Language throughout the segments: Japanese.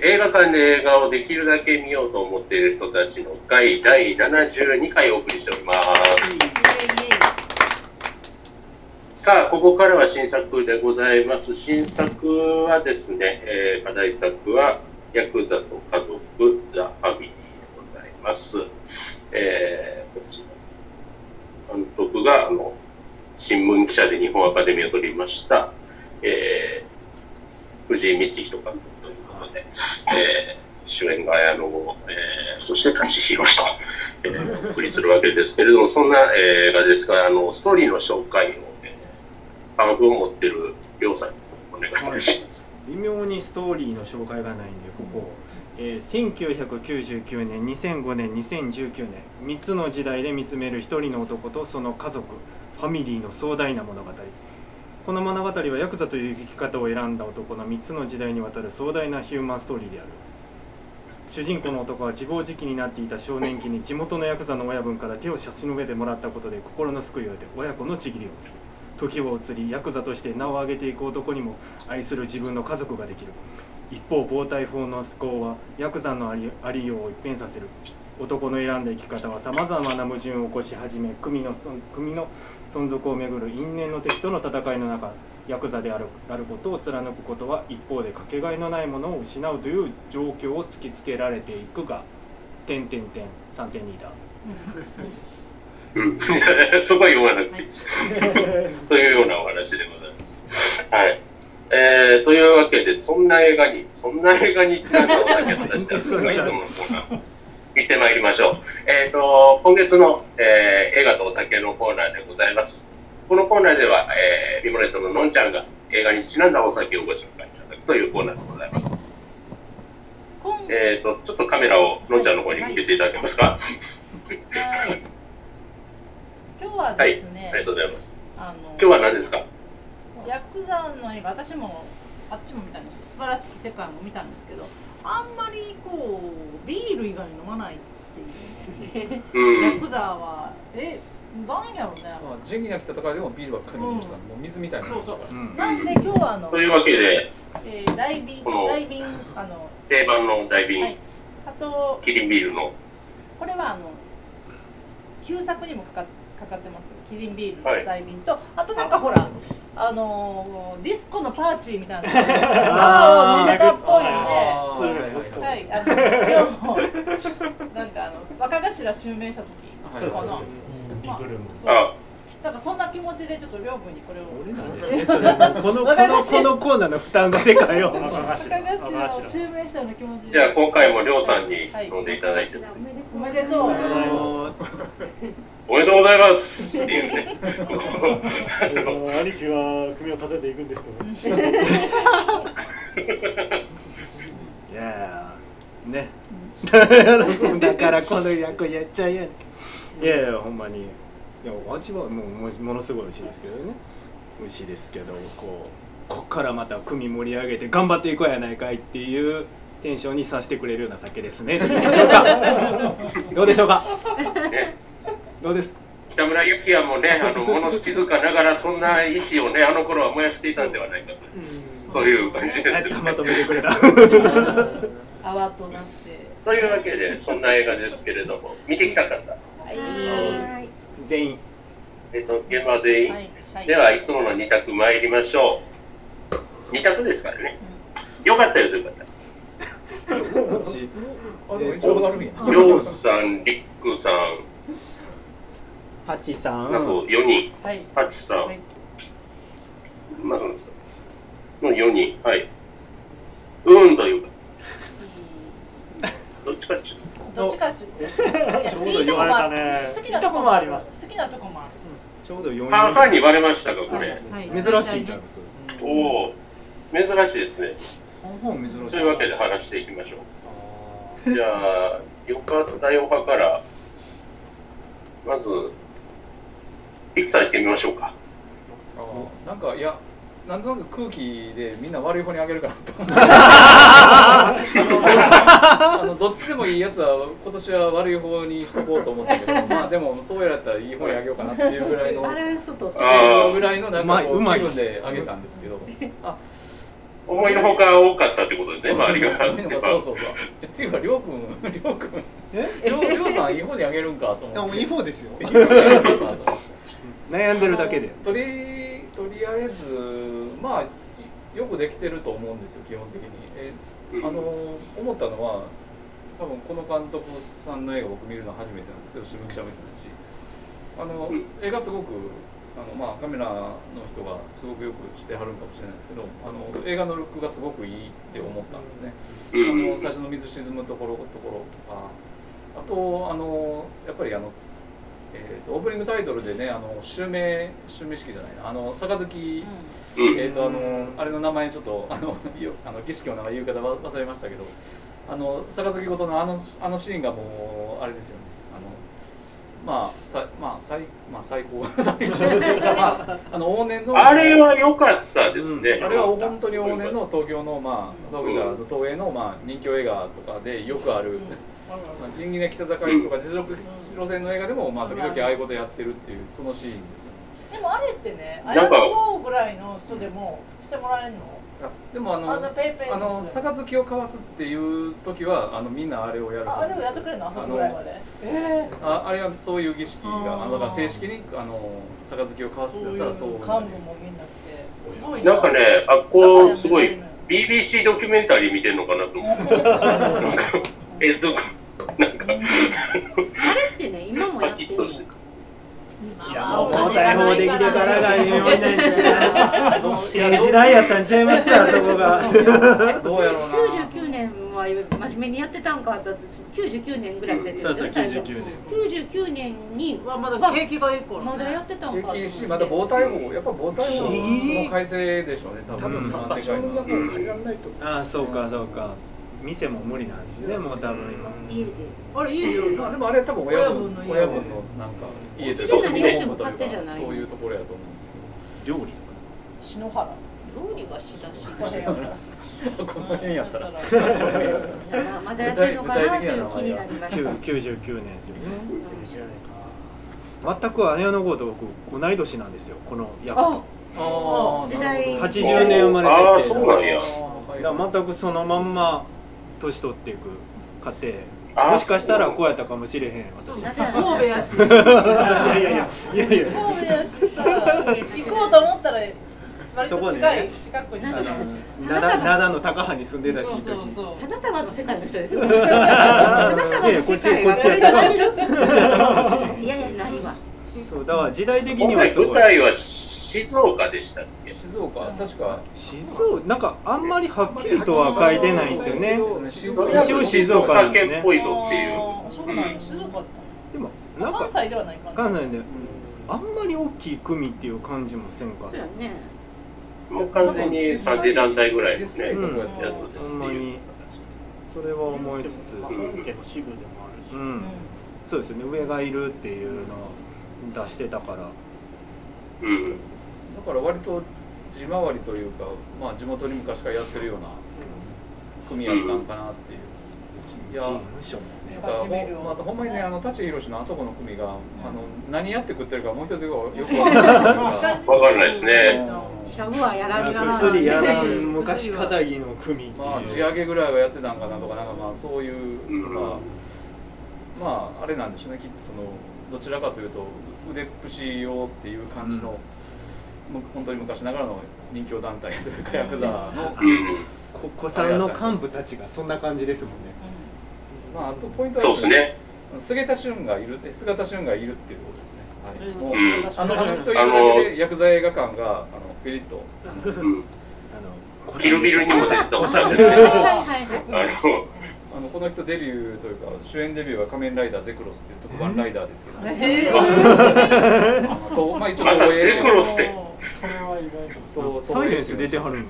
映画館で映画をできるだけ見ようと思っている人たちの会第72回お送りしております。さあ、ここからは新作でございます。新作はですね、えー課題作は、ヤクザと家族、ザ・ファミリーでございます。えーこちら、監督が、あの、新聞記者で日本アカデミーを取りました、えー藤井道人監督ということで、えー主演が綾野剛、えーそして舘ひろしと、えーお送りするわけですけれども、そんな、映画ですが、あの、ストーリーの紹介を、えー、パンフを持ってるりょうさんにお願いします。微妙にストーリーの紹介がないんでここ、えー1999年2005年2019年3つの時代で見つめる一人の男とその家族ファミリーの壮大な物語この物語はヤクザという生き方を選んだ男の3つの時代にわたる壮大なヒューマンストーリーである。主人公の男は自暴自棄になっていた少年期に地元のヤクザの親分から手を差し伸べてもらったことで心の救いを得て親子のちぎりを結ぶ時を移りヤクザとして名を上げていく男にも愛する自分の家族ができる。一方暴対法の思考はヤクザのありありようを一変させる。男の選んだ生き方はさまざまな矛盾を起こし始め組の組の存続をめぐる因縁の敵との戦いの中ヤクザであるあることを貫くことは一方でかけがえのないものを失うという状況を突きつけられていくが点点点3.2だうん、そこは言わなくていい。というようなお話でございます。はい。えー、というわけで、そんな映画に、そんな映画にちなんだお酒をしてますが、いつものコーナー、見てまいりましょう。えっ、と、今月の、えー映画とお酒のコーナーでございます。このコーナーでは、えー、リモレットののんちゃんが映画にちなんだお酒をご紹介いただくというコーナーでございます。今えっ、と、ちょっとカメラをのんちゃんの方に向けていただけますか？はい今日ははい、ですね、ありがとうございます。あの今日は何ですか？ヤクザの映画私もあっちも見たんですよ素晴らしき世界も見たんですけどあんまりこうビール以外飲まないっていう、うん。ヤクザは。えなんやろね、まあ、仁義なき戦いでもビールばっかり飲みました、うん。もう水みたいなもんですから。うん。なんで今日はあの、というわけで、えー、大瓶この大瓶あの定番の大瓶、はい。あとキリンビールの、これはあの旧作にもかかかかってますけどキリンビールはい。の大瓶と、あとなんかほらあのーディスコのパーチーみたいなのを飲んでたっぽいので。はいはい、あの今日もなんかあの若頭襲名した時はい。かな、そうリブルームなんかそんな気持ちでちょっと両君にこれを。俺なんですね。それこの このこのコーナーの負担がでかいよ。襲名したような気持ちで。じゃあ今回もりょうさんにはい飲んでいただいて、おめでとうおめでとうございます。っていうね。兄貴は組を立てていくんですけど。いやーね。だからこの役やっちゃうやん。いやいやほんまにいや味はもうもものすごい美味しいですけどね。美味しいですけどこうこっからまた組盛り上げて頑張っていこうやないかいっていうテンションにさせてくれるような酒ですね。どうでしょうか？どうでしょうか？ね。どうです？北村幸也もね、あの物静かながらそんな意志をね、あの頃は燃やしていたんではないかと、そういう感じですよまとね。めてくれた。泡となって。というわけで、そんな映画ですけれども、見てきた方、はい全員。えっと、現場全員、はいはい。ではいつもの2択参りましょう。2択ですからね。よかったよとよかった。りょうさん、りっくさん、ハチさん。あと4人、はい。ハチさん、はい。まさんさん。の4人、はい。うーんというか、どっちかっちゅうどっちかっていうといや ちょうどいいとこ言われもある。たね好きなとこもあります。好きなとこもある。ちょうど4半々に割れましたか、これ。はい珍しいじゃんおお、珍しいですね。珍しい。というわけで話していきましょう。じゃあ、よかったよ派から、まず、いくつ行ってみましょうか。なんかいやなんとなく空気でみんな悪い方にあげるかなと思って。あのどっちでもいいやつは今年は悪い方にしとこうと思ったけど まあでもそうやったらいい方にあげようかなっていうぐらいのバランスとってあーぐらいのなんかこう気分であげたんですけど。あ思いのほか多かったってことですね、周りが。そうそうそう。っていうかりょうくんりょうくん。え？りょうりょうさん違法にあげるんかと思って。あもう違法ですよ悩んでるだけで。とりとりあえずまあよくできてると思うんですよ基本的に。えあの思ったのは多分この監督さんの映画僕見るの初めてなんですけど渋木しゃべってたし。あのうん。映画すごくあの、まあ、カメラの人がすごくよくしてはるんかもしれないですけどあの映画のルックがすごくいいって思ったんですね。あうん。の最初の水沈むところところとか。あとあのやっぱりあの、えーとオープニングタイトルでねあの襲名襲名式じゃないな。あの杯、うん。えー、とあのあれの名前ちょっとあの よあの儀式の名前言う方わ忘れましたけど。あの杯ごとのあのあのシーンがもうあれですよねまあさまあ最まあ最高。最 高まああの往年の。あれは良かったですね。あれは本当に往年の東京の、まあ、東京じゃ東映の、まあ、人気映画とかでよくある、まあ、仁義なき戦いとか実力路線の映画でも、まあ、時々ああいうことやってるっていうそのシーンですよね。でもあれってね、あなんかやの方ぐらいの人でもしてもらえるの？あでもあのあんなペイペイあの杯を交わすっていう時はあのみんなあれをやるああれをやってくれるの？あそこぐらいまで。ええああれはそういう儀式があのだから正式にあの杯を交わすってそういう言ったらそう幹部もみんな来て。すごいな。んかね、あ、こう、す。ごい、BBC ドキュメンタリー見てるのかなと思って。なんか、えっと、なんか、あれってね、今もやってるの。いやもう交代法できるからがいしええ時代やったんちゃいますあそこが。どうやろうな。99年は真面目にやってたんかだって99年ぐらい絶そうそう最初99年99年にはまだ景気がいい頃ねまだやってたんか平均しまた防体法やっぱ防体法の改正でしょうね多分一番場所がもう借りられないとあそうかそうか店も無理なんですねもう多分今。家で。あれいいよまあでもあれ多分親分の家親分のなんか家で。うちでも勝手じゃないそういうところやと思うんですけ料理？篠原。料理はしだし。これやったら。どこの辺やったらまだやってるのかなっていう気になりました。99年ですよね全く姉の子と僕同い年なんですよ。この役あとあー時代。なるほど80年生まれああ、設定そうなんや。だから全くそのまんま年取っていく過程もしかしたらこうやったかもしれへん私。神戸やし。いやいやいやいやいや。神戸やしさ。行こうと思ったら割と近い、近くに。の高羽に住んでたしそうそう時そう。花束の世界の人ですよ。いやいやこっちこっちやったらいやいやないわ。そうだから時代的にはすごい。舞台は静岡でしたっけ？静岡確か。静岡。なんかあんまりはっきりとは書いてないんですよね。静一応静岡なんですね。っぽいぞっていう。うでもたなんか関西ではないかな関西であんまり大きい組っていう感じもせんかそうやね。もう完全に3次団体ぐらいですね。ん。まにそれは思いつつ本家の支部でもあるし、うん。そうですね。上がいるっていうのを出してたから。うん。だから割と地回りというか、まあ、地元に昔からやってるような組やったんかなっていう。いやだからほん,、まあ、ほんまにねあの舘ひろしのあそこの組が、あの何やって食ってるかもう一つよくわかんない。ですね。シャブはやらん。やらん薬やらん昔かたぎの組ってまあ地いう上げぐらいはやってたんかなとかなんかまあそういうとか、まああれなんでしょうねきっとそのどちらかというと腕っぷし用っていう感じの、本当に昔ながらの人気団体というかヤクザの、うん。こ子さんの幹部たちがそんな感じですもんね。まああとポイントはそうですね。菅田俊がいる菅田俊がいるっていうことですね、はい、もううん。あのあの人いるだけで薬剤映画館があのピリッと。うん。あのビルビルにも出てたもんね。はいはいはい。あの、この人デビューというか主演デビューは仮面ライダーゼクロスっていう特番ライダーですけど、へあのとまあ一応ゼクロスってそれは意外ととサイレンス出てはるの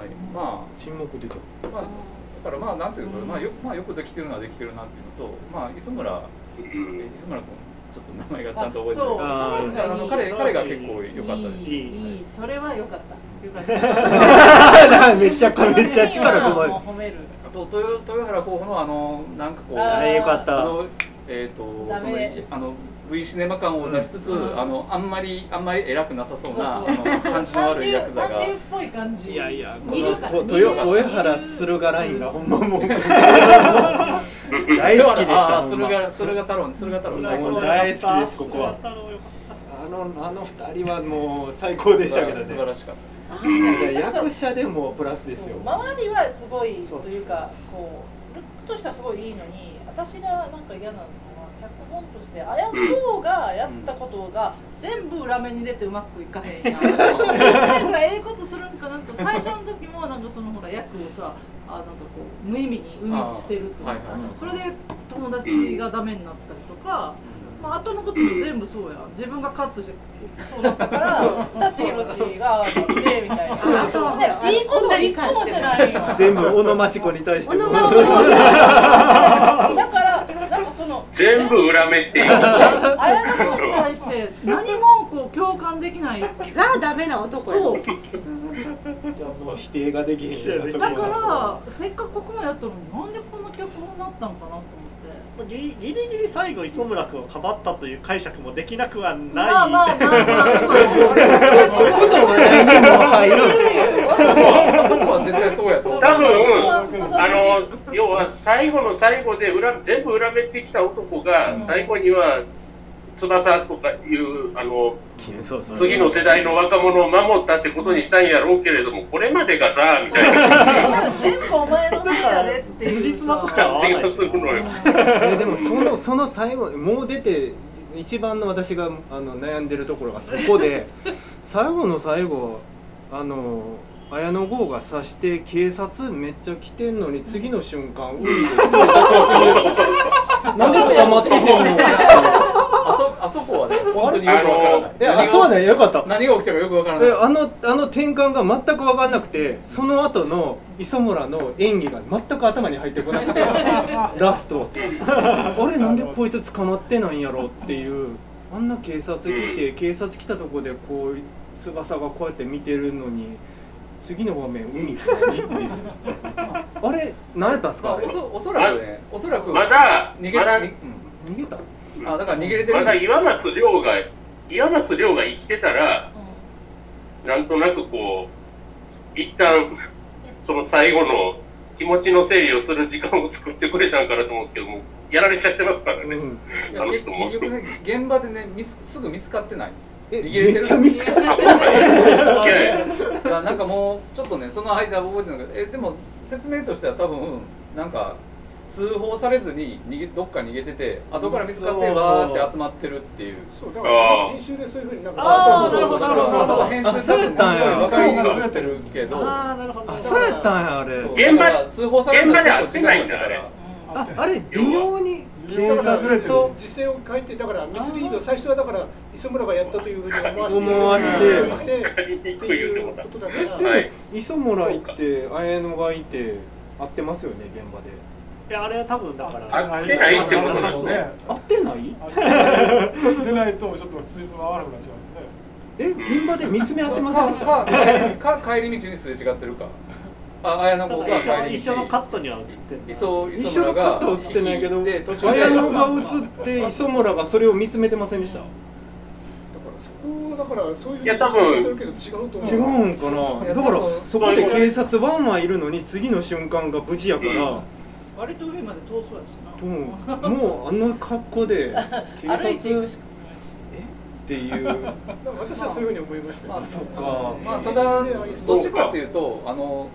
はい、ま沈黙出た。あ、まあ、だからまあなんていうか、まあよまあよくできてるのはできてるなっていうのと、まあ磯村うん。磯村君ちょっと名前がちゃんと覚えてる。ああの彼彼が結構良かったです。いいいいそれは良かった。良かった。めっちゃめっちゃ力こぼれもう褒める。あと豊豊原候補のあのなんかこうああよかった。あのえっ、とダそのメあの V シネマ感を出しつつ、うん。あのあんまりあんまり偉くなさそうなそうそう。あの感じの悪いヤクザが。い感じ。いやいやこのと豊豊原駿河ラインがほんまもう 大好きでした駿河駿河太郎駿河太郎大好きですここはあのあの二人はもう最高でしたけどね。素晴らしかったうん役者でもプラスですよ。周りはすごいというかこうルックとしてはすごいいいのに私がなんか嫌なのは脚本として綾野剛がやったことが全部裏目に出てうまくいかへん。やん。一回ぐらいええことするん。かなと最初の時もなん。かそのほら役をさあなん。かこう無意味に海に捨てるとかさあーはいはいそれで友達がダメになったりとか。まあ後のことも全部そうやん。自分がカットしてそうなったから舘ひろしがああなってみたいないいことは一個もしてないよ全部小野真知子に対してだから全部裏目っていう。綾野剛に対して何もこう共感できない。ザダメな男や。そう。いやもう否定ができへんだからせっかくここまでやったのになんでこんな脚本になったんかなと思って。たギリギリギリ最後磯村君をかばったという解釈もできなくはない、まあまあまあまあそうそこの話題にも入るそこは絶対そうやと思う多分あの要は最後の最後で裏全部裏目ってきた男が最後には翼とかいうあのそうそう次の世代の若者を守ったってことにしたんやろうけれどもこれまでがさみたいな。全部お前のせいやでっていう。感じがするのよ。えでもそのその最後もう出て一番の私があの悩んでるところがそこで最後の最後あの綾野剛が刺して警察めっちゃ来てんのに次の瞬間海で。一人だけなんで捕まってへんの。あそこはね 本当によくわからない。えあそうだよよかった。何が起きたかよくわからない。えあのあの転換が全く分かんなくてその後の磯村の演技が全く頭に入ってこなくて ラスト。あれ？なんでこいつ捕まってないんやろっていう。あんな警察来て警察来たとこでこう翼がこうやって見てるのに次の場面海って何っていう。あれ？何やったんですまあ、かおそおそらくねおそらくまだ逃げまだ。に逃げた？うんあだから逃げれてるまだんです岩松亮が岩松亮が生きてたらなんとなくこう一旦その最後の気持ちの整理をする時間を作ってくれたんかなと思うんですけどもやられちゃってますからね、うん。あの人も。結局ね現場でね見つすぐ見つかってないんですよ。え逃げれてるめっちゃ見つかっあほんまにい。や いやいやなんかもうちょっとねその間覚えてないけどえでも説明としては多分なんか通報されずに逃げどっか逃げてて後から見つかってそうバーって集まってるっていう。そうだかあらー。編集でそういうふうになんかあーそうそうそうなるほどそうそう編集で多分ねすごい分かりにくくしてるけど。ああなるほど。あそうやったんやあれ。そう。現場通報されってないんだからああれ微妙に警察と実践を書いてだからミスリード最初はだから磯村がやったというふうに思わせて思わせて。ってくい言うことだから、はい。磯村行って綾野がいて会ってますよね現場でいやあれは多分だから。あってないってことですね。会ってない？でないとちょっと水質が悪くなっちゃうんですね。え現場で見つめ合ってませんでした？か帰り道にすれ違ってるか。あ綾野剛が帰り一緒のカ道ットには映ってる一磯磯緒のカットは映ってないけどで途中で。綾野が映って磯村がそれを見つめてませんでした？だからそこだからそういうふうにいや多分想像するけど違うと思う。違うんかいやなだからそこで警察ワンワンいるのに次の瞬間が無事やから、割と海まで遠そうやしな。もうもうあの格好で 警察？歩いていくしかっていう。私はそういうふうに思いましたよ、まあそっか。まあただどっちかっていうとあの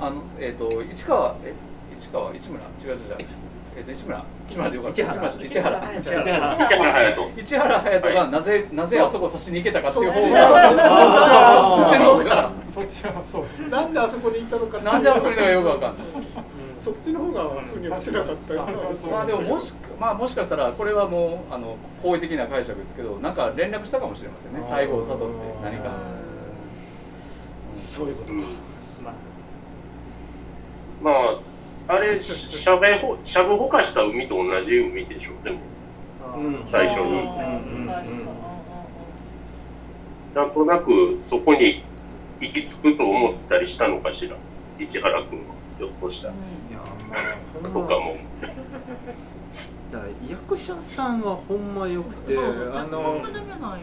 あのえっ、と市川え？市川？市村？違う違う違う。えっ、と市村？市村でよかった。市原。市原。市原。隼人。市原隼人。がなぜ、なぜあそこ差しに行けたかっていう方がそっちの方が。そっちはそうなんであそこに行ったのかっていう。なんであそこにいたのかよくわかんないそっちの方が腑に落ちなかったよまあでももしまあもしかしたらこれはもうあの好意的な解釈ですけどなんか連絡したかもしれませんね。最後を悟って何か。そういうことか。まあ。まああれしゃべほしゃぶほかした海と同じ海でしょでも。うん。最初になんとなくそこに行き着くと思ったりしたのかしら。市原君はひょっとしたら。うんとかもだ役者さんはほんまよくてあの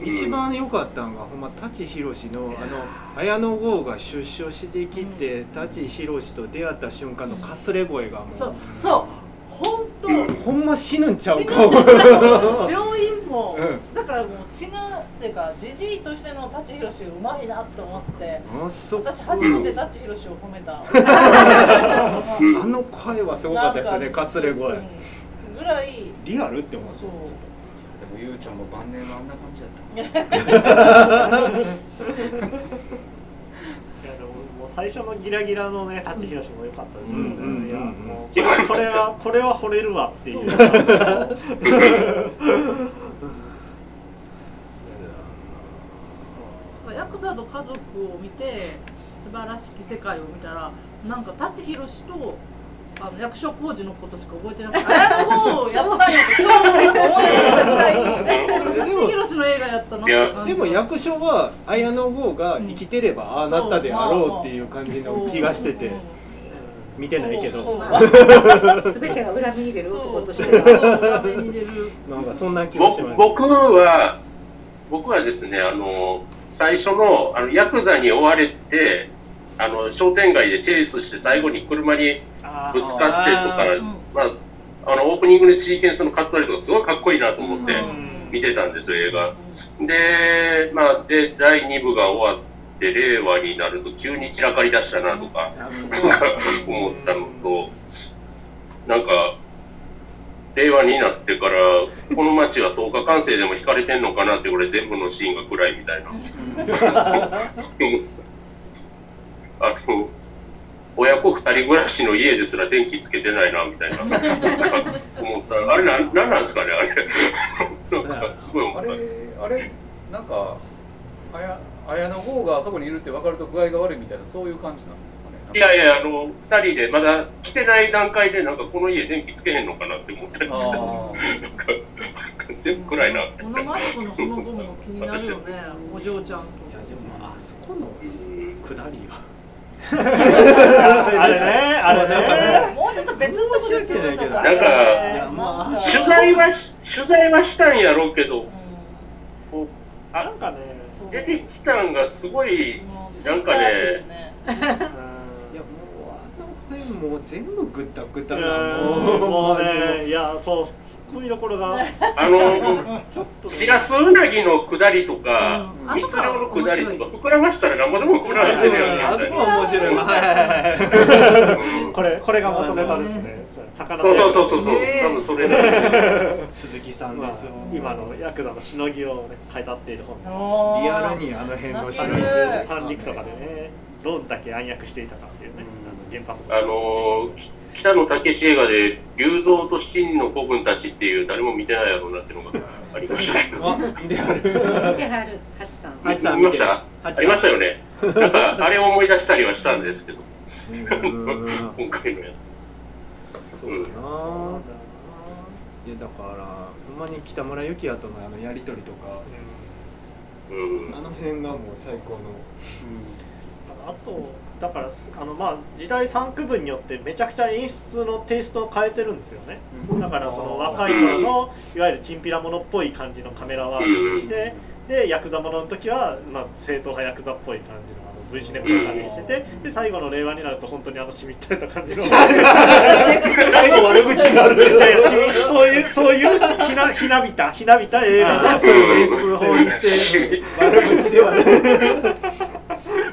一番良かったんがほんま舘ひろしのあの綾野剛が出所してきて舘ひろしと出会った瞬間のかすれ声がもそう。うそう。本当。ほんま死ぬんちゃうか。死ぬんちゃうか 病院も、うだからもう死ぬっていうかじじいとしての舘ひろしうまいなって思ってあそ私初めて舘ひろしを褒めた。うん。あの声はすごかったですねかすれ声。うん。ぐらいリアルって思う。そう。でもゆうちゃんも晩年はあんな感じだった。いやでももう最初のギラギラのね舘ひろしも良かったですよね、いやもうこれこれはこれは惚れるわっていう ヤクザと家族を見て素晴らしき世界を見たらなんか舘ひろしとあの役所広司のことしか覚えてなくて あやったんやって今日 も思い出したぐらい舘ひろしの映画やったなって感じでも役所は綾野剛が生きてればああなったであろうっていう感じの気がしてて見てないけど。そう全てが裏目に出る男として。そうは裏目に出るなんかそんな気がします。僕は、僕はですね、あの、最初の、あの、ヤクザに追われて、あの、商店街でチェイスして最後に車にあぶつかってとかー、まあ、あの、オープニングでシーケンスのカット割りとかすごいかっこいいなと思ってうん。見てたんですよ、映画。で、まあ、で、第2部が終わって、令和になると急に散らかり出したなとか 思ったのと、なんか、令和になってから、この街は10日完成でも引かれてんのかなって、俺全部のシーンが暗いみたいな。あの、親子二人暮らしの家ですら電気つけてないな、みたいな。思った。あれなん、なんなんですかね、あれ。なんか、すごい思ったあれ。あれなんかあや綾野剛があそこにいるって分かると具合が悪いみたいなそういう感じなんですいやいや、あの、二人でまだ来てない段階で、なんかこの家電気つけへんのかなって思ったりした。んですよ。なんか全部暗いなって。小野真知子のその後も気になるよねお嬢ちゃんと。いやでもあそこのうん下りは。あれねあれね。もうちょっと別のところでするとかなんかいやまあ取材はし、取材はしたんやろうけど、なんかね出てきたんがすごい、なんかね ツイッターっていうねうんいやもう全部グッタグタうなんもうねいやそうツッコミどころが。あの、ちょっとね。しらすうなぎの下りとか、うん。密漁の下りとか、膨らましたら何ぼでも膨らませるよね。あそこは面白い。はい。はいはいうん これこれが元ネタですね。魚そうそうそうそうそう、ね多分それなんです。鈴木さんまあですよ。今のヤクザのしのぎをね書いてあっている本。リアルにあの辺のシなリってるーズ三陸とかでねどんだけ暗躍していたかっていうね原発。あのー、北野武映画で、龍蔵と七人の子分たちっていう、誰も見てないやろうなっていうのがありましたけど。あ見てある。見てはるハチさん。ハチさん見ました？ありましたよね。なんか、あれを思い出したりはしたんですけど、うん。今回のやそうだな、いやだからほんまに北村幸也とのあのやり取りとか。つ。うん。あの辺がもう最高の。あとだからあのまあ時代3区分によってめちゃくちゃ演出のテイストを変えてるんですよね。だからその若い頃のいわゆるチンピラものっぽい感じのカメラワークにしてでヤクザものの時は、まあ、正統派ヤクザっぽい感じのあの V シネコの感じにしててで最後の令和になると本当にあのしみったれた感じの最後悪口がある。そういうそういうひなひなびたひなびた映画の演出法にして悪口ではない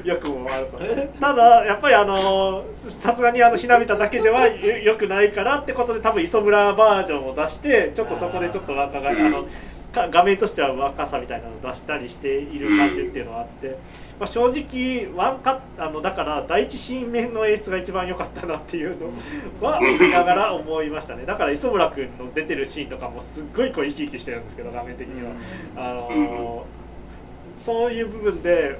よくも悪くもただやっぱりあのさすがにあのひなびただけではよよくないからってことで多分磯村バージョンを出してちょっとそこでちょっと若があうん。のか画面としては若さみたいなのを出したりしている感じっていうのはあって、まあ、正直ワンカあのだから第一シーン目の演出が一番良かったなっていうのは見ながら思いましたね。だから磯村君の出てるシーンとかもすっごいこう生き生きしてるんですけど画面的には。あのそういう部分で、うん、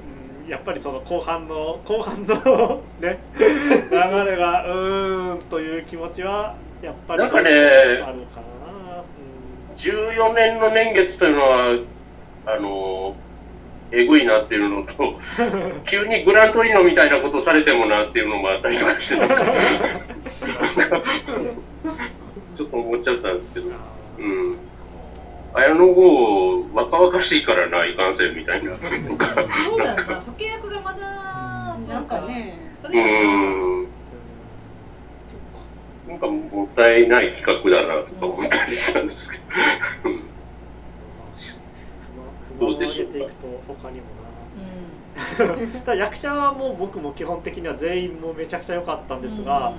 やっぱりその後半の後半の ね流れがうーんという気持ちはやっぱりあるかな、14年の年月というのは、あのー、えぐいなっていうのと、急にグラントリノみたいなことされてもなっていうのもあったりとかして、ちょっと思っちゃったんですけど、うん。綾野剛、若々しいからな、いかんせんみたいな。そうだよな時計役がまだなんかね。そうん。なんかもったいない企画だなとか思ったりしたんですけど。うん。どうでしょうか。他にもな。ただ役者はもう僕も基本的には全員もめちゃくちゃ良かったんですが、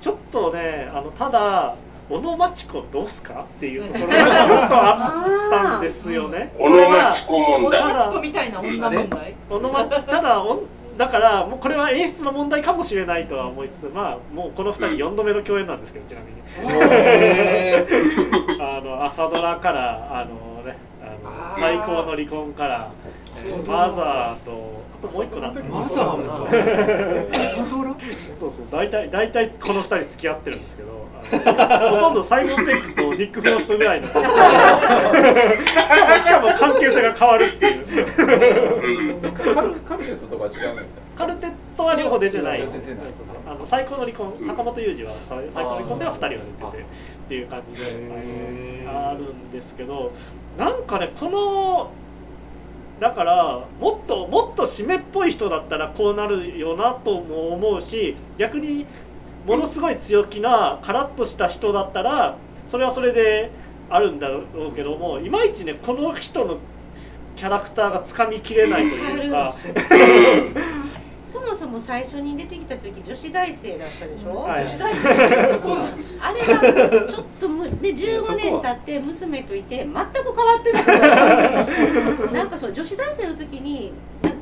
ちょっとねあのただ小野町子どうすかっていうところがちょっとあったんですよね。小野町子問小題。田子みたいな女問題？小野町ただおだからもうこれは演出の問題かもしれないとは思いつつまあもうこの2人4度目の共演なんですけどちなみに。あの朝ドラからあのねあの最高の離婚からえーマザーとあともう一個だマザーもか そうそう。大体大体この2人付き合ってるんですけどほとんどサイモン・ペックとニック・フロストぐらいの。しかも関係性が変わるっていう。うんカルカルテットとか違うんだカルテットは両方出てない。出てない。あの最高の離婚坂本雄二は最最高の離婚では2人は出ててっていう感じであるんですけどなんかねこのだからもっともっと締めっぽい人だったらこうなるよなとも思うし逆にものすごい強気なカラッとした人だったらそれはそれであるんだろうけどもいまいちねこの人のキャラクターがつかみきれないというか。そもそも最初に出てきた時女子大生だったでしょ、はい。女子大生そこあれがちょっとむ で15年経って娘といて全く変わってないなんかそう女子大生の時に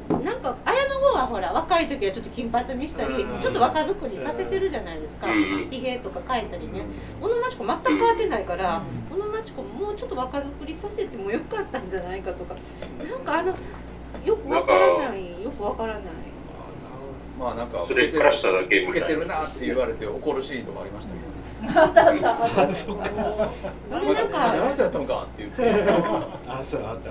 ななんか綾野剛はほら若い時はちょっと金髪にしたりうん。ちょっと若作りさせてるじゃないですか。うん。ひげとか描いたりね。小野町子全く変わってないから小野町子もうちょっと若作りさせてもよかったんじゃないかとか。なんかあのよくわからないよくわからない。まあなんかすれっからしただけ老みたいなけてるなって言われて怒るシーンとかありましたけどあったあったあった。あ れなんか何歳やったのかって言って。あ そうあった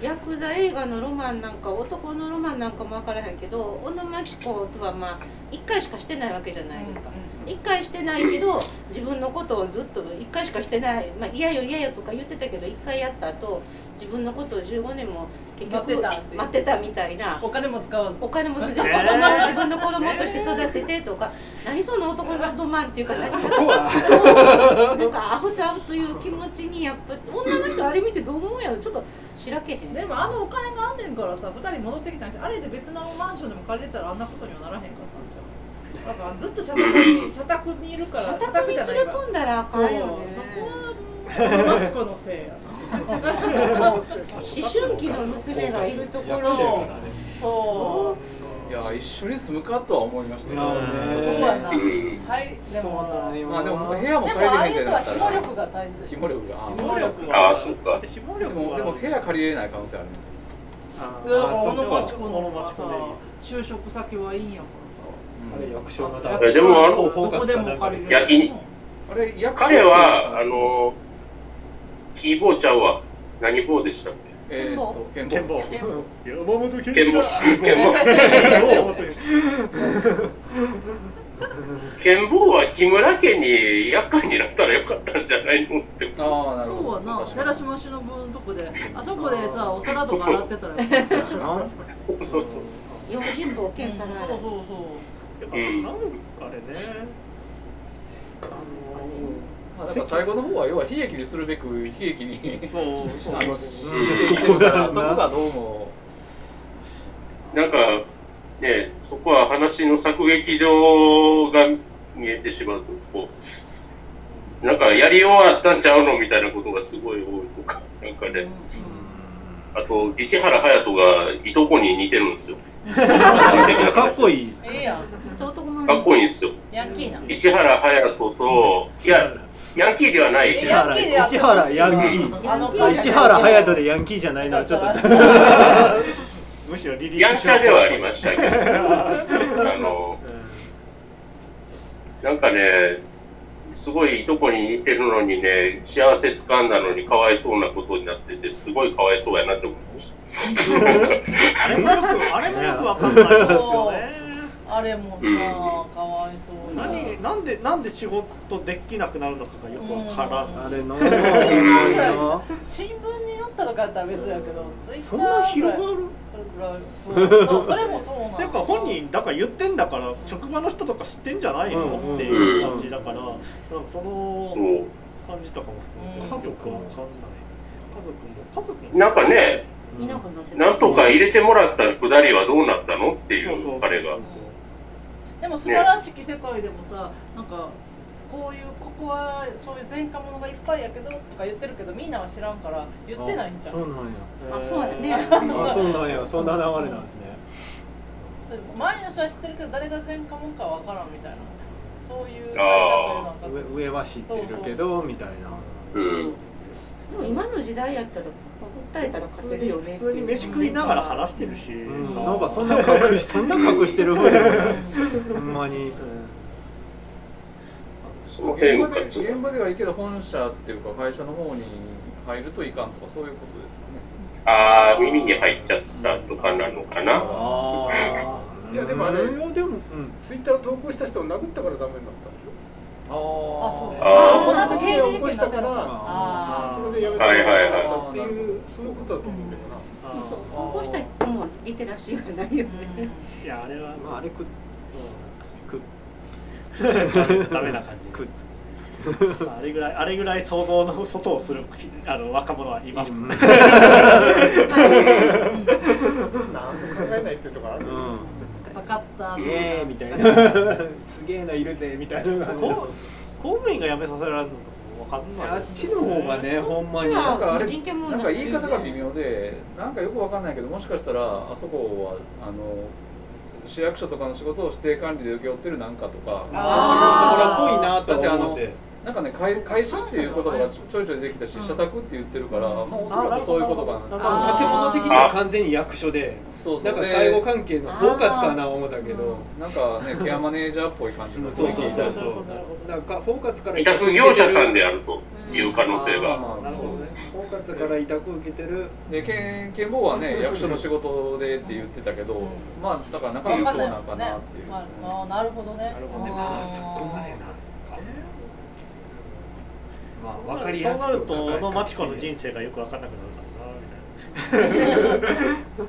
ヤクザ映画のロマンなんか男のロマンなんかも分からへんけど小野町子とはまあ1回しかしてないわけじゃないですか、1回してないけど自分のことをずっと1回しかしてない「まあ、嫌よ嫌よ」とか言ってたけど1回やった後自分のことを15年も結局待ってたって待ってたみたいな。お金も使わず。お金もつけて子供は自分の子供として育ててとか何その男のロマンっていうか何そこはなんかアホちゃうという気持ちにやっぱ女の人あれ見てどう思うやろ。ちょっとしらけへん。でもあのお金があんねんからさ2人戻ってきたんしあれで別のマンションでも借りてたらあんなことにはならへんかったんですよだからずっと社宅に 社宅にいるから社宅に連れ込んだらあかんよね。そこはマチコのせいや。な思春期の娘がいるところ。そう。いや一緒に住むかとは思いましたけどそうやな。うんはい。でもまあでも部屋もで借りもああいう人はれへんってなったら紐力が大事でしょ紐力が。あ紐力ああそうか。紐で力はもでも部屋借りれない可能性あるんですよ。だからあそう小野町子の就職先はいいんやかあれ役所のでもあのどこでも借りれる。焼きあれ彼は、あの、キーボーちゃうわ。何棒でしたっえーっと剣剣棒道山本剣棒。剣棒。剣棒は木村家に厄介になったらよかったんじゃないのって。ああなるほど。そうはな寺島しのとこであ。そこでさお皿とか洗ってたらよかったよそうそうそう。用心棒兼そう。皿洗いそうそううんなんあれねあまあだから最後の方は要は悲劇にするべく悲劇にのそう。そうあのうん。しているからそこがどうも。なんか、ね、そこは話の作劇場が見えてしまうと、こう、なんかやり終わったんちゃうのみたいなことがすごい多いとか、なんかね、あと、市原隼人がいとこに似てるんですよ。かっこいい。ええやんかっこいいんですよ。ヤンキーな市原隼人と、いや、ヤンキーではない。市原市原ヤンキーあのヤンキー市原隼人でヤンキーじゃないのはちょっとむしろリリーヤンキャではありましたけど、あの、なんかね、すごいいとこに似てるのにね、幸せつかんだのにかわいそうなことになってて、すごいかわいそうやなって思いました。あれもよくあれもよくわかんないですよねあれもさ、うんかわいそうな何なんでなんで仕事できなくなるのかがよくわからん。あれの新聞に載ったとかやったら別やけどツイッターそんな広がる？そう。そうそれもそうなん ていうか本人だから言ってんだから職場の人とか知ってんじゃないの、うんっていう感じだから、なんかそのそう。感じとかもうん。家族はわかんない。家族も家族もなんかね見なんとか入れてもらったくだりはどうなったの？っていそうそうそううあれがでも素晴らしき世界でもさ、なんかこういうここはそういう前科者がいっぱいやけどとか言ってるけどみんなは知らんから言ってないんじゃんそうなんや。あそうだねあそうなんや。そんな流れなんですね。周りの人は知ってるけど誰が前科者かわからんみたいな。そういう会社というのが上上は知ってるけどみたいな。うんでも今の時代やったら訴えたら普通勝てるよねに普通に飯食いながら話してるし、うん。さなんかそんな隠し そんな隠してる風でもない。ほんまに。その辺が現場で現場ではいいけど本社っていうか会社の方に入るといかんとかそういうことですかね。ああ耳に入っちゃったとかなのかな。いやでもあれ。いやでもうん。ツイッターを投稿した人を殴ったからダメになったんでしょ？ああそう。あー。その後刑事事件起こしたから。あそれでやめてもはいはいはいら。ったっていうそういうことだと思うけどな投稿した人もリテラシーがない。よね、いやあれは。まああれくくうん ダメな感じ。くっ。まああれぐらいあれぐらい想像の外をするあの若者はいます。うん。何も考えないっていうとこある。うん。分かったイエーイみたいな。すげえのいるぜみたいな公務員が辞めさせられるのかもわかんない。あっちの方がねほんまに。なんかあれなん題か言い方が微妙でなんかよくわかんないけどもしかしたらあそこはあの市役所とかの仕事を指定管理で請け負ってるなんかとかあそういうところっぽいなとは思ってなんかね会会社っていう言葉がちょいちょいできたし社宅って言ってるから、まあおそらくそういうことかな。あ建物的には完全に役所でそうそう。でなんか介護関係の包括かな思ったけど。なんかね ケアマネージャーっぽい感じの。そうそうそうそう。なるほどなんか包括から委託業者さんであるという可能性が。まあなるほどね。包括から委託受けてる。で健健保はね役所の仕事でって言ってたけど、まあだから中身はそうなんかなっていう、まあ、あなるほどね。なるほどね。ああそこまでなまあ分かりやすくそうなると小野真知子の人生がよくわかんなくなるからなみたいな。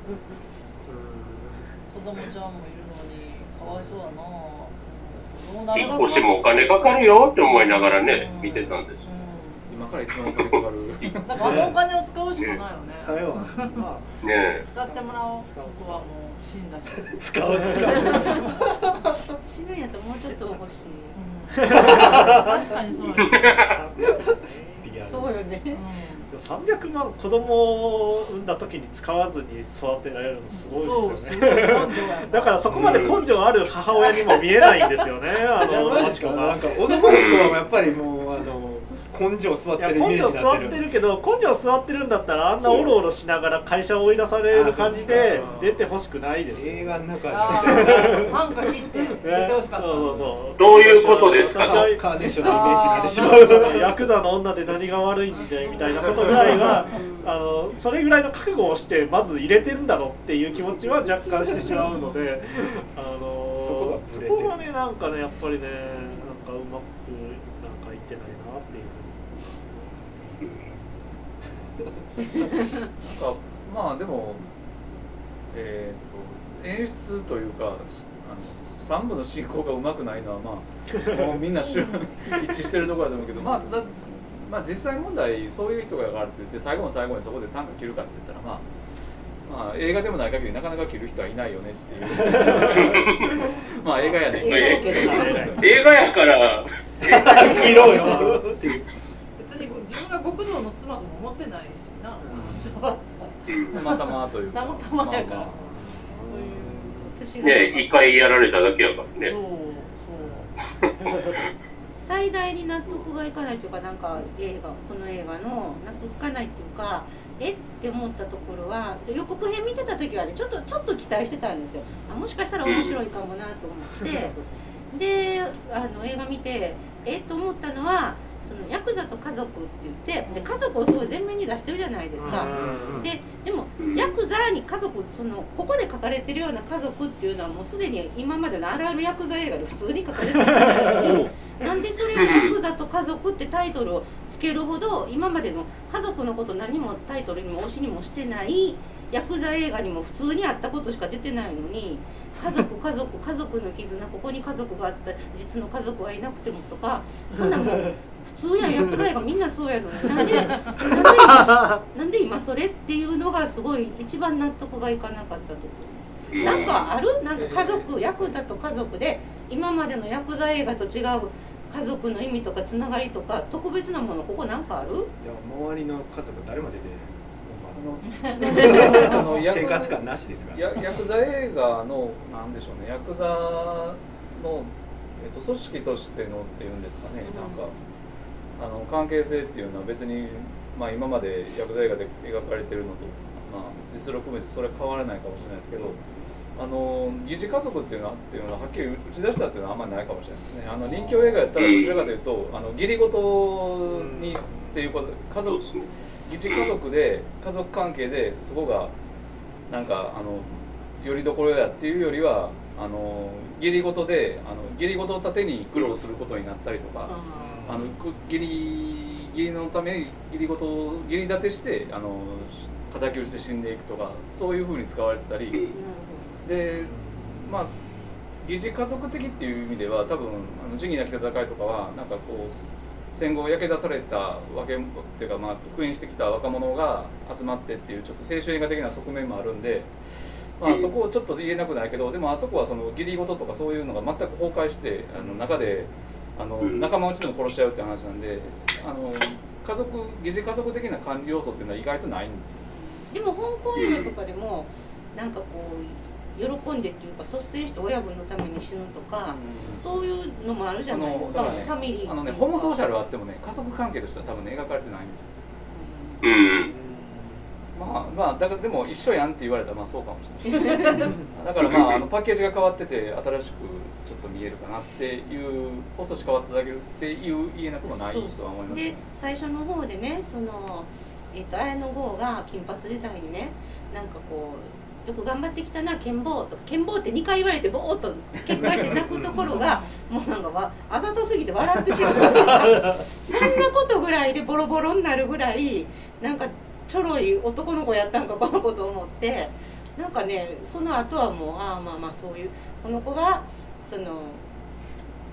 子供ちゃんもいるのにかわいそうだな引っ越しもお金かかるよって思いながらね見てたんです今から一番お金かかる。だからあのお金を使うしかないよね。さよ。まあね使ってもらおう。僕はもう死んだし。使う使 死ぬんやったらもうちょっと欲しい確かにそうよリアルそうよね。でも300万子供を産んだ時に使わずに育てられるのすごいですよね。だからそこまで根性ある母親にも見えないんですよね。あのマチなんか小野真知子はやっぱりもうあの根性座ってるイメー根性座っジになってる。てるけど根性座ってるんだったらあんなおろおろしながら会社を追い出される感じで出てほしくないですよ。映画の中あでー短歌切って出てほしかった。そうそうそう。どういうことですか？私はカーネーションのイメージになってしまう。ヤクザの女で何が悪いんでみたいなことぐらいはあのそれぐらいの覚悟をしてまず入れてるんだろうっていう気持ちは若干してしまうのであのそこがブレてる。そこがねなんかねやっぱりねなんかうまくなんかいってないなっていう。なんかまあでもえー、と演出というかあの三部の進行がうまくないのはまあもうみんな一致してるところだと思うけど まあだまあ実際問題そういう人があるって言って最後の最後にそこで短歌切るかって言ったらまあまあ映画でもない限りなかなか切る人はいないよねっていう。まあ映画やね映画やから見ろよ。っていう別に自分が極道の妻とも思ってないしな。たまたまというかたまたまやからまあ。まあ私がね一回やられただけやから。ねそう。最大に納得がいかないというかなんか映画この映画の納得いかないっていうかえって思ったところは予告編見てた時はねちょっとちょっと期待してたんですよ。あもしかしたら面白いかもなと思ってであの映画見てえっと思ったのはそのヤクザと家族って言ってで家族をすごい前面に出してるじゃないですか。ででもヤクザに家族そのここで書かれてるような家族っていうのはもうすでに今までのあるあるヤクザ映画で普通に書かれてるのになんでそれをヤクザと家族ってタイトルをつけるほど今までの家族のこと何もタイトルにも推しにもしてないヤクザ映画にも普通にあったことしか出てないのに家族家族 家族の絆ここに家族があった実の家族はいなくてもとかそんなもう普通やん。ヤクザ映画みんなそうやのに。なんで なんで今なんで今それっていうのがすごい一番納得がいかなかったところ。なんかある？なんか家族ヤクザと家族で今までのヤクザ映画と違う家族の意味とかつながりとか特別なものここなんかある？いや周りの家族誰も出てあの 生活感なしですかやヤクザ映画のなんでしょうね。ヤクザの、えっと、組織としてのっていうんですかね、なんかあの関係性っていうのは別に、まあ、今までヤクザ映画で描かれてるのと、まあ、実力面でそれは変わらないかもしれないですけど。あの疑似家族っていうのはっていうのははっきり打ち出したっていうのはあんまりないかもしれないですね。あの人気映画やったらどちらかというと、あの義理ごとにっていうこと家族疑似家族で家族関係でそこがなんかあのよりどころやっていうよりはあの義理ごとであの義理ごとを盾に苦労することになったりとか、あの義理義理のために義理ごとを義理立てしてあの敵討ちで死んでいくとかそういうふうに使われてたり。でまあ疑似家族的っていう意味では多分あの仁義なき戦いとかはなんかこう戦後焼け出されたわけっていうかまあ復員してきた若者が集まってっていうちょっと青春映画的な側面もあるんで、まあ、そこをちょっと言えなくないけどでもあそこはその義理事とかそういうのが全く崩壊してあの中であの仲間内でも殺しちゃうって話なんであの家族疑似家族的な管理要素っていうのは意外とないんですよ。でも香港映画とかでもなんかこう喜んでっていうか率先して親分のために死ぬとか、うん、そういうのもあるじゃないですか、ね、ファミリーあのねホモソーシャルはあってもね家族関係としては多分ね描かれてないんですよ。うん。まあまあだからでも一緒やんって言われたらまあそうかもしれない。だからまああのパッケージが変わってて新しくちょっと見えるかなっていう放送し変わっただけっていう言えなくもないとは思います、で最初の方でねそのえっと綾野剛が金髪時代にねなんかこうよく頑張ってきたな剣坊と剣坊って2回言われてボーっと結界して泣くところが もうなんかわあざとすぎて笑ってしまう。そんなことぐらいでボロボロになるぐらいなんかちょろい男の子やったんかこの子と思ってなんかねその後はもうああまあまあそういうこの子がその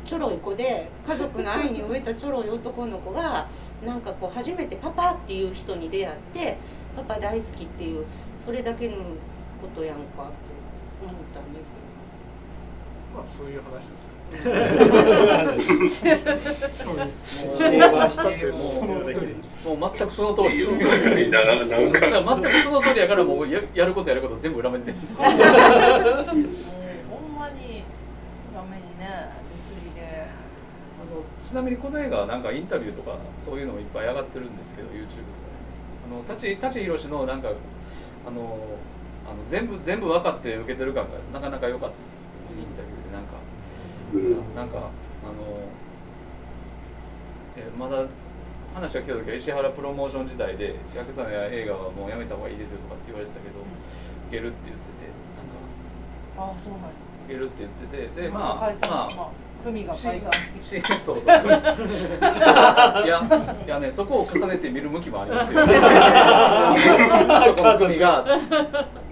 ちょろい子で家族の愛に飢えたちょろい男の子がなんかこう初めてパパっていう人に出会ってパパ大好きっていうそれだけのことやんかと思ったんですけど。まあそういう話もう全 くその通り全くその通りやからもうややることやること全部裏目に出る ほんまに。裏目にねディスりでちなみにこの映画はなんかインタビューとかそういうのもいっぱい上がってるんですけど YouTube とかあの舘舘ひろしのなんかあのあの全部全部分かって受けてる感がなかなか良かったんですけどインタビューでなんか、うん、なんかあのえまだ話が来た時は石原プロモーション時代で「ヤクザや映画はもうやめた方がいいですよ」とかって言われてたけど、いけるって言っててなんか。ああそうなんいけるって言っててでまあまあ組が解散 そうそう いやいやねそこを重ねて見る向きもありますよね。そこの組が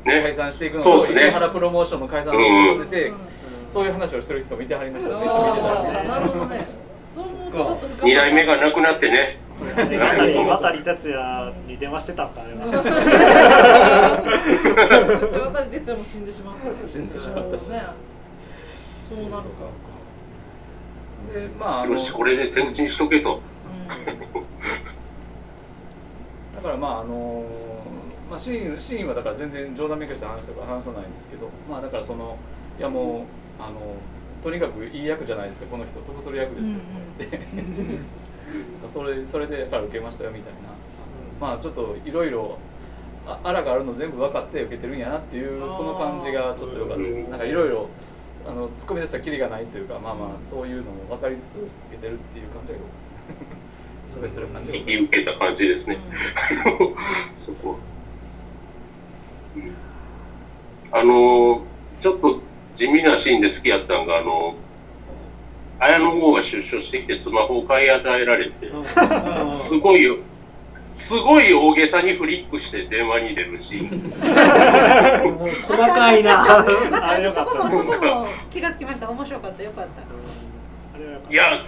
解散していくのと、石原プロモーションの解散を重ねて、そういう話をしてる人もいてはりましたね。なるほどね。二代目がなくなってね。渡達也に電話してたんかあれは。渡哲也も死んでしまったし。死んでしまったし。ねそうなるかでまあよしこれでしとけと、だからまああのまあシーンシーンはだから全然冗談めかした話とか話さないんですけどまあだからそのいやもうあのとにかくいい役じゃないですかこの人得する役ですよ、それそれでから受けましたよみたいな、まあちょっといろいろあらがあるの全部分かって受けてるんやなっていうその感じがちょっと良かったです。なんかいろいろあの突っ込み出したらキリがないというかまあまあそういうのも分かりつつ受けてるっていう感じが。喋ってる感じが引き受けた感じですね。そこ。うんあのちょっと地味なシーンで好きやったのが、あの綾野剛が出所してきてスマホを買い与えられて、すごいよ。すごい大げさにフリックして電話に出るし、細かいな。あれよかった。そこもそこも気がつきました。面白かった。よかった。あれはよかったいや、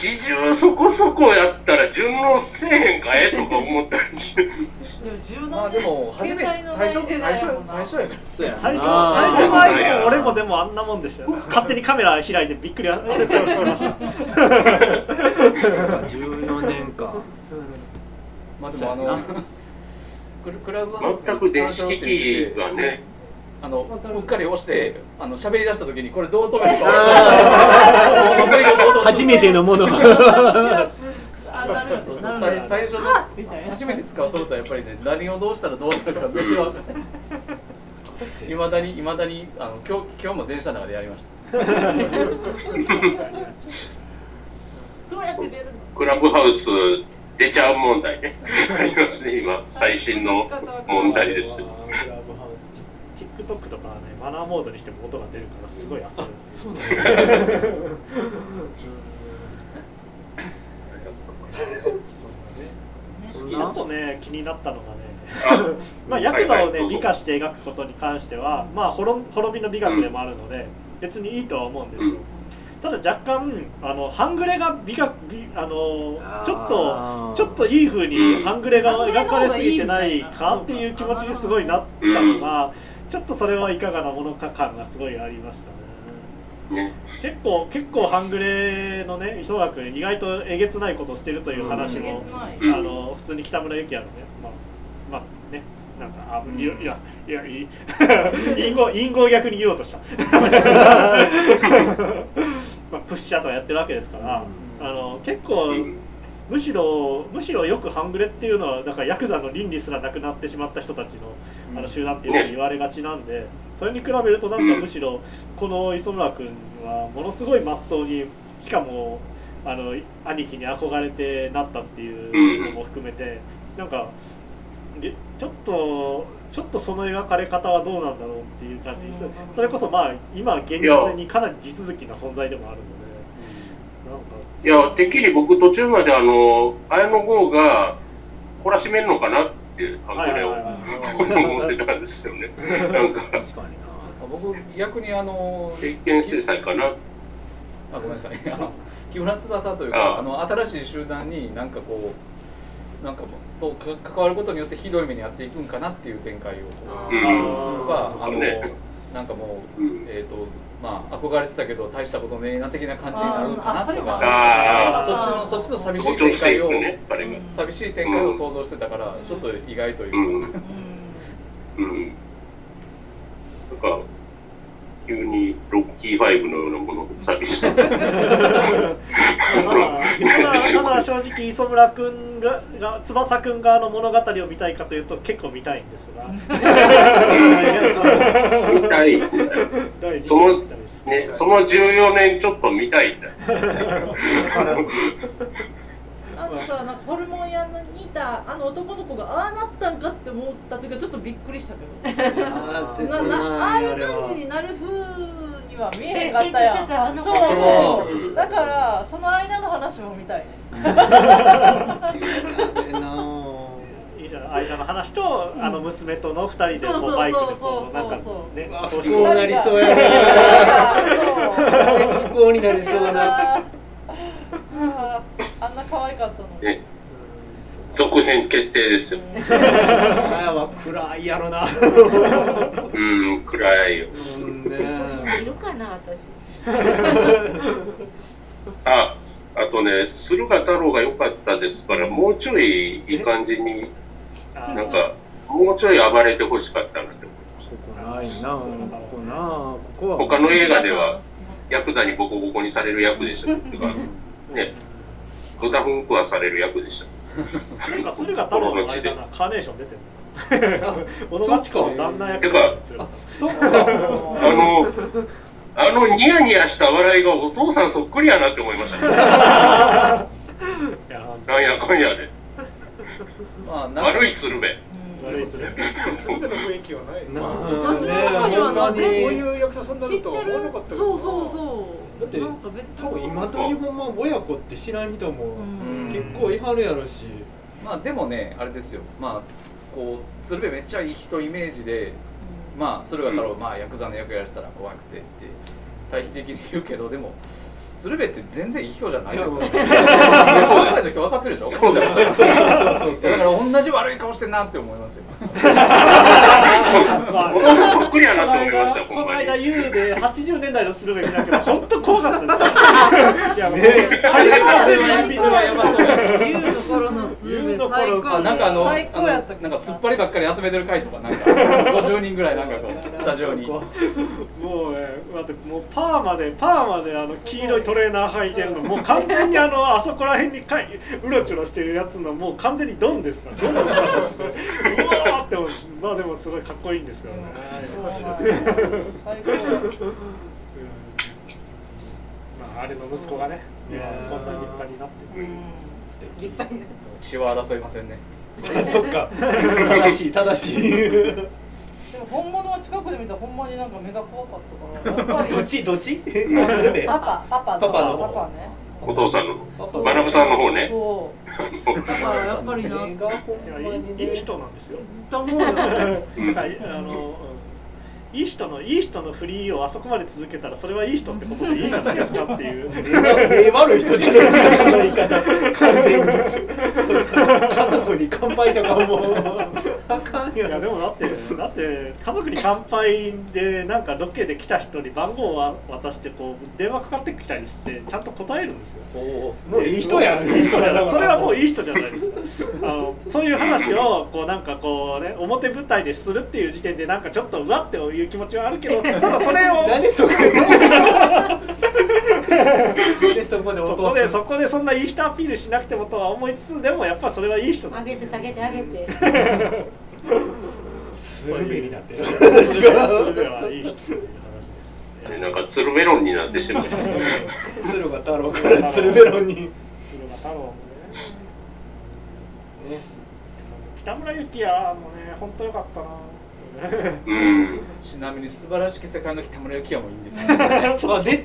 始終そこそこやったら順応せえへんかえとか思ったりして、でも柔軟まあでも初め最初最初最初やか。らそうや。最初最初の iPhone 俺もでもあんなもんでしたよ勝手にカメラ開いてびっくり絶対してましたそうか。14年か。まあでもあのクラブハウス全く電子機器がね、あのうっかり押してあの喋り出した時にこれどう止めるか初めてのもの。最最初の初めて使うソフトはやっぱりね何をどうしたらどうなるか全然分かんないいまだにいまだにあの今日今日も電車の中でやりましたどうやって出るのクラブハウス出ちゃう問題ね、ありますね、今、最新の問題です。TikTok とかはねマナーモードにしても音が出るからすごい焦る。そうなんだ。あとね気になったのがねあ まあヤクザをね美化して描くことに関してはまあ滅滅びの美学でもあるので別にいいとは思うんですよ。うん。ただ若干あの半グレが美学美あのちょっとちょっといい風に半グレが描かれすぎてないかっていう気持ちにすごいなったのがちょっとそれはいかがなものか感がすごいありましたね。ね。結構結構半グレのね磯村君意外とえげつないことをしてるという話も、うん。あの普通に北村幸也のねまあまあねなんかあいやいやいやいい。隠語隠語を逆に言おうとした。まあプッシャーとかやってるわけですから、あの結構うんむしろむしろよく半グレっていうのはだからヤクザの倫理すらなくなってしまった人たちのあの集団っていうふうに言われがちなんで、それに比べるとなんかむしろこの磯村君はものすごいまっとうにしかもあの兄貴に憧れてなったっていうのも含めて、なんかでちょっとちょっとその描かれ方はどうなんだろうっていう感じです。それこそまあ今現実にかなり地続きな存在でもあるのでいや、てっきり僕、途中まであの綾野剛が懲らしめるのかなって、いはいはい。思ってたんですよね。なんか、確かに僕逆にあの経験制裁かな。あごめんなさい。あの木村翼というかああ。の新しい集団になんかこうなんかとか関わることによってひどい目に遭っていくんかなっていう展開をこううん。はあの、ね。なんかもう、うん。えっ、とまあ憧れてたけど大したことねえな的な感じになるんかなとかそっちのそっちの寂しい展開を、ね。寂しい展開を想像してたから、ちょっと意外というか、うん。うんうん。なんか、急にロッキーファイブのようなものを寂しい。ただただ正直磯村君がが翼君側の物語を見たいかというと結構見たいんですが見たい。そのね、その14年ちょっと見たいんだ。あとさ、なんかホルモン屋にいたあの男の子がああなったんかって思った時はちょっとびっくりしたけど。ななああいう感じになる風には見えへんかったやん。そうそう。だからその間の話も見たいね。ええないいじゃん間の話と、あの娘との二人でこそうそううバイクでそうそうこうなんかそうね不幸なりそうやな 不幸になりそうな ああんな可愛かったのに。ね、続編決定ですよ。あやは暗いやろな。うん、暗いよ。うんね。いるかな私。あ、あとね、駿河太郎が良かったですから、もうちょいいい感じに、あなんか、もうちょい暴れてほしかったなって思いましここないなここなここは。他の映画ではた。ヤクザにボコボコにされる役でしたけど、ね、豚ふんくはされる役でした。なんか駿河太郎の間なカーネーション出てる。小野町子の旦那役なんですよ。そっか。あの、あのニヤニヤした笑いがお父さんそっくりやなって思いました。ね。いやなんやかんやで。まあな悪い鶴瓶。鶴瓶。の雰囲気はない。な。私の中にはなこういう役者さんにな知ってるとは思わなかるったけどな。そうそうそうだって多分今だにほんま親子って知らん人もうん。結構いはるやろし。まあでもねあれですよ。まあこう鶴瓶めっちゃいい人イメージでまあそれが太郎、まあヤクザの役やらせたら怖くてって対比的に言うけどでも鶴瓶って全然いい人じゃないですからね関西の人分かってるでしょ？そうそうそうそうそう。だから同じ悪い顔してんなって思いますよ そっくりやこのなと思いました、このほんまに。間 U で80年代のするべきだけど本当怖かったですいやもうカリスマ性ビンビンそれはやばそうやユウの頃のズーム最高なんかあの最高やったあのなんか突っ張りばっかり集めてる回とかなんか50人ぐらいなんかこうスタジオにもうね待ってもうパーマでパーマであの黄色いトレーナー履いてるのもう完全にあのあそこら辺にかいうろちょろしてるやつのもう完全にドンですからドンの形でうわーってまあでもすごいかっこいいんですけどね。最高やまああれの息子がね今こんな立派になって。る立派にな血は争いませんね。そっか。正しい正しい。でも本物は近くで見たらほんまになんか目が怖かったから どっちどっち？パパパパパパの。パパね。お父さんの。パパ学さんの方ね。そうだからやっぱりないやい人なんですよ。だからあの、うんいい人のいい人のフリーをあそこまで続けたらそれはいい人ってことでいいじゃないですかっていう。目悪い人じゃないですかその言い方。完全に。家族に乾杯とかもあかんいやでもだってだって家族に乾杯でなんかロケで来た人に番号を渡してこう電話かかってきたりしてちゃんと答えるんですよ。おおすもういい人やん。いい人やそれはもういい人じゃないですか。あのそういう話をこうなんかこうね表舞台でするっていう時点でなんかちょっとうわっていう気持ちはあるけど ただそれを何そこ。でそこでそこですそこでそんないい人アピールしなくてもとは思いつつでもやっぱそれはいい人だ。上げて下げて上げて。鶴瓶になってる。それはいい人 なんか鶴メロンになってしまう。鶴が太郎から鶴ベロンに。鶴が太郎もね。ね。北村幸也もね本当良かったなうん。ちなみに素晴らしき世界の北村幸也もいいんですよ。あで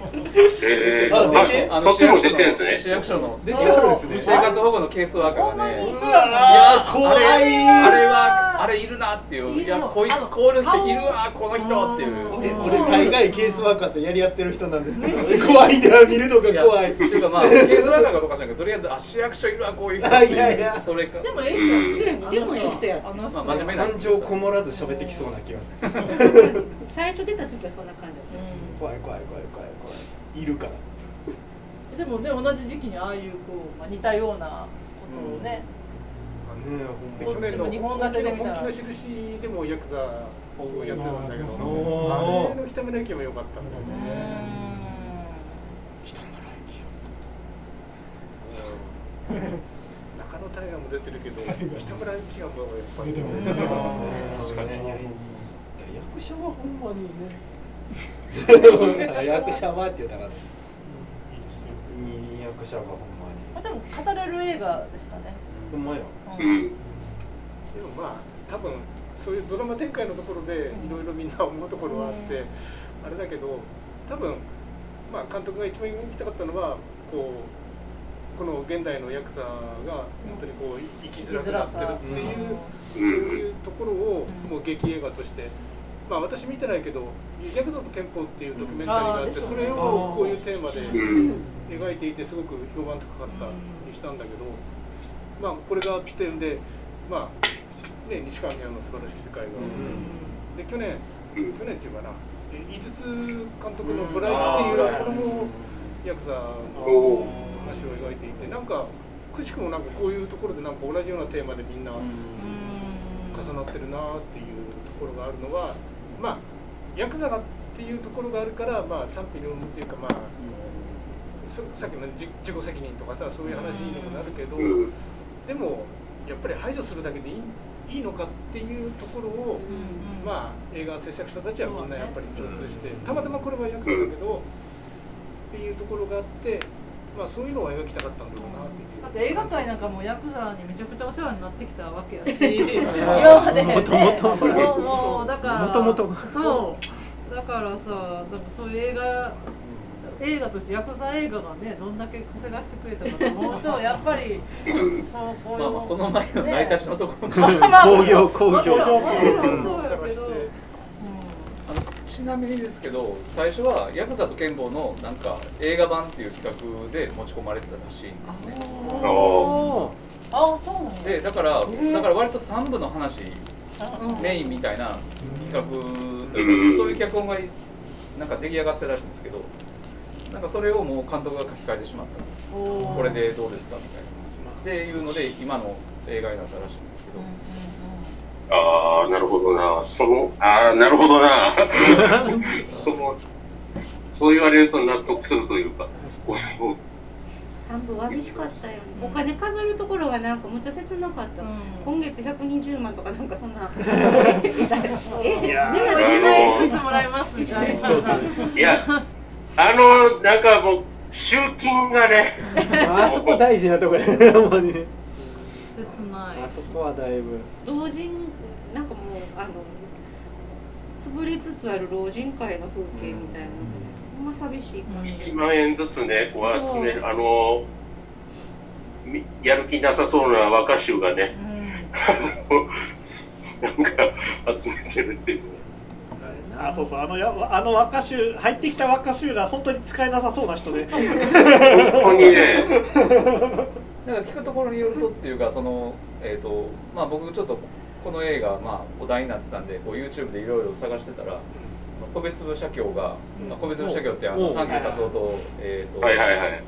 えー、あそっちも出てんですね。市役所の出てあるんですね。生活保護のケースワーカーがね。いや怖い。あれあれはあれいるなっていう。いやこういうあのこういう人いるわこの人っていう。え俺大概ケースワーカーとやり合ってる人なんですけど。怖いんだよ見るのが怖い。っていうかまあケースワーカーかどうか知らんけどとりあえずあ市役所いるわこういう人っていう。いやいやそれか。でもええうん。人せやねでもええまあ真面目な感情こもらず喋ってきそうな気がする。最初出た時はそんな感じだっ怖い怖い怖い怖い怖い。いるから。でもね同じ時期にああいうこう、まあ、似たようなことをね、ねえほんまこっちも日本だけで見たら本気の印でもヤクザをやってたんだけど、あれの北村幸也も良かったんだようね。北村 中野大河も出てるけど、北村幸也もやっぱり。確かに。役者はほんまにね。役者はって言うたらいい役者がほんままあ、でも語れる映画でしたね、にほんまや。うん。でもまあ多分そういうドラマ展開のところでいろいろみんな思うところはあって、あれだけど多分まあ監督が一番言いたかったのはこうこの現代のヤクザが本当にこう生きづらくなってるっていう、うんそういうところをもう劇映画として。まあ私見てないけど「ヤクザと憲法」っていうドキュメンタリーがあってそれをこういうテーマでうん。描いていてすごく評判高かったりしたんだけど、まあこれがあってんでまあね西川宮の素晴らしい世界が、で去年うん去年っていうかなえ井筒監督の「ブライ」っていうこれもヤクザの話を描いていてなんかくしくもなんかこういうところでなんか同じようなテーマでみんな重なってるなっていうところがあるのはまあヤクザがっていうところがあるからまあ賛否両論っていうかまあそさっきの自自己責任とかさそういう話にもなるけど、うん。でもやっぱり排除するだけでいいいいのかっていうところを、うん。まあ映画制作者たちはみんなやっぱり共通してうん。たまたまこれはヤクザだけど、っていうところがあってまあそういうのを描きたかったんだろうなっていう。だって映画界なんかもうヤクザにめちゃくちゃお世話になってきたわけやし 今までね。もともともうもうだからもともとそうだからさなんかそういう映画映画としてヤクザ映画がねどんだけ稼がしてくれたかと思うと やっぱりうんそうこういうまあまあその前の成り立ちのところも、まあまあ工業工業。もちろんそうやけど、ちなみにですけど最初はヤクザと剣法のなんか映画版っていう企画で持ち込まれてたらしいんですね。おああそうなんや。でだからーだから割と3部の話うん。メインみたいな企画とうんいうかそういう脚本がなんか出来上がってたらしいんですけどなんかそれをもう監督が書き換えてしまった。これでどうですかみたいな。っていうので今の映画になったらしいんですけどああ、なるほどな。その、ああ、なるほどな。その、そう言われると納得するというか。三部わびしかったよね。お金飾るところがなんかむっちゃ切なかった、うん。今月120万とかなんかそんな。えみたいなえみんな1で万円ずつもらえますみたいな。そうそう。いや、あの、なんかもう、集金がね、あそこ大事なところやねほんまに。ねこはだいぶ老人なんかもうあの潰れつつある老人会の風景みたいな、ほんま寂しい感じ。1万円ずつね、こう集める、あの、みやる気なさそうな若衆がね、なんか集めてるっていう。ね。あそうそう。あのやあの若衆入ってきた若衆が本当に使えなさそうな人で本当にね、なんか聞くところによるとっていうかその、えーとまあ、僕ちょっとこの映画、まあ、お題になってたんでこう YouTube でいろいろ探してたら個別部社協が、まあ個別部社協ってあの三球達夫と,、えーとはいはいはい。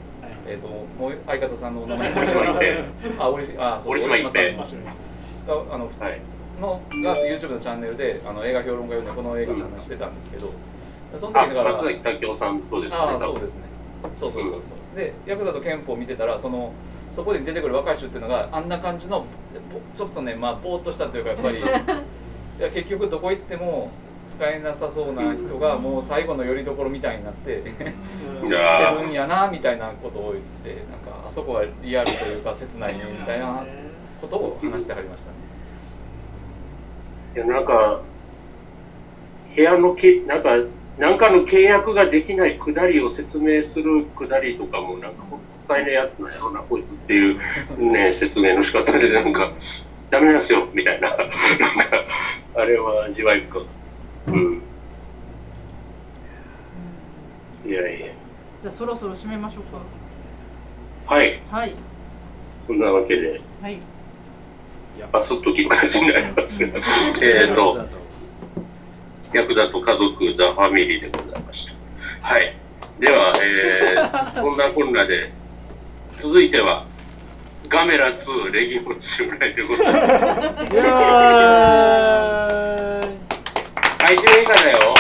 えー、ともう相方さんのお名前。折島一平あ折島あそう折島一平折島さんがあのはい。のが YouTube のチャンネルであの映画評論家用でこの映画の話してたんですけど、そのあ、時だから松崎武雄さんとですね。あそうですね。そうそうそうそう。でヤクザと憲法を見てたらそのそこで出てくる若い人っていうのがあんな感じのぼちょっとねまあぼーっとしたというかやっぱり。いや結局どこ行っても使えなさそうな人がもう最後の拠り所みたいになってい来やてるんやなみたいなことを言ってなんかあそこはリアルというか切ないねみたいなことを話してはりましたね。いやなんか、部屋のけ、なんか、なんかの契約ができないくだりを説明するくだりとかも、なんか、使えないやつなんやろな、こいつっていう、ね、説明の仕方で、なんか、ダメなんですよ、みたいな。なんか、あれは味わい深。うん。いやいや。じゃあそろそろ締めましょうかはい。はいそんなわけで、はいバスッと切る感じになりますが、えっと、ヤクザと家族、ザ・ファミリーでございました。はい。では、えー、こんなこんなで、続いては、ガメラ2レギモン襲来ということで、いやー怪獣映画だよ？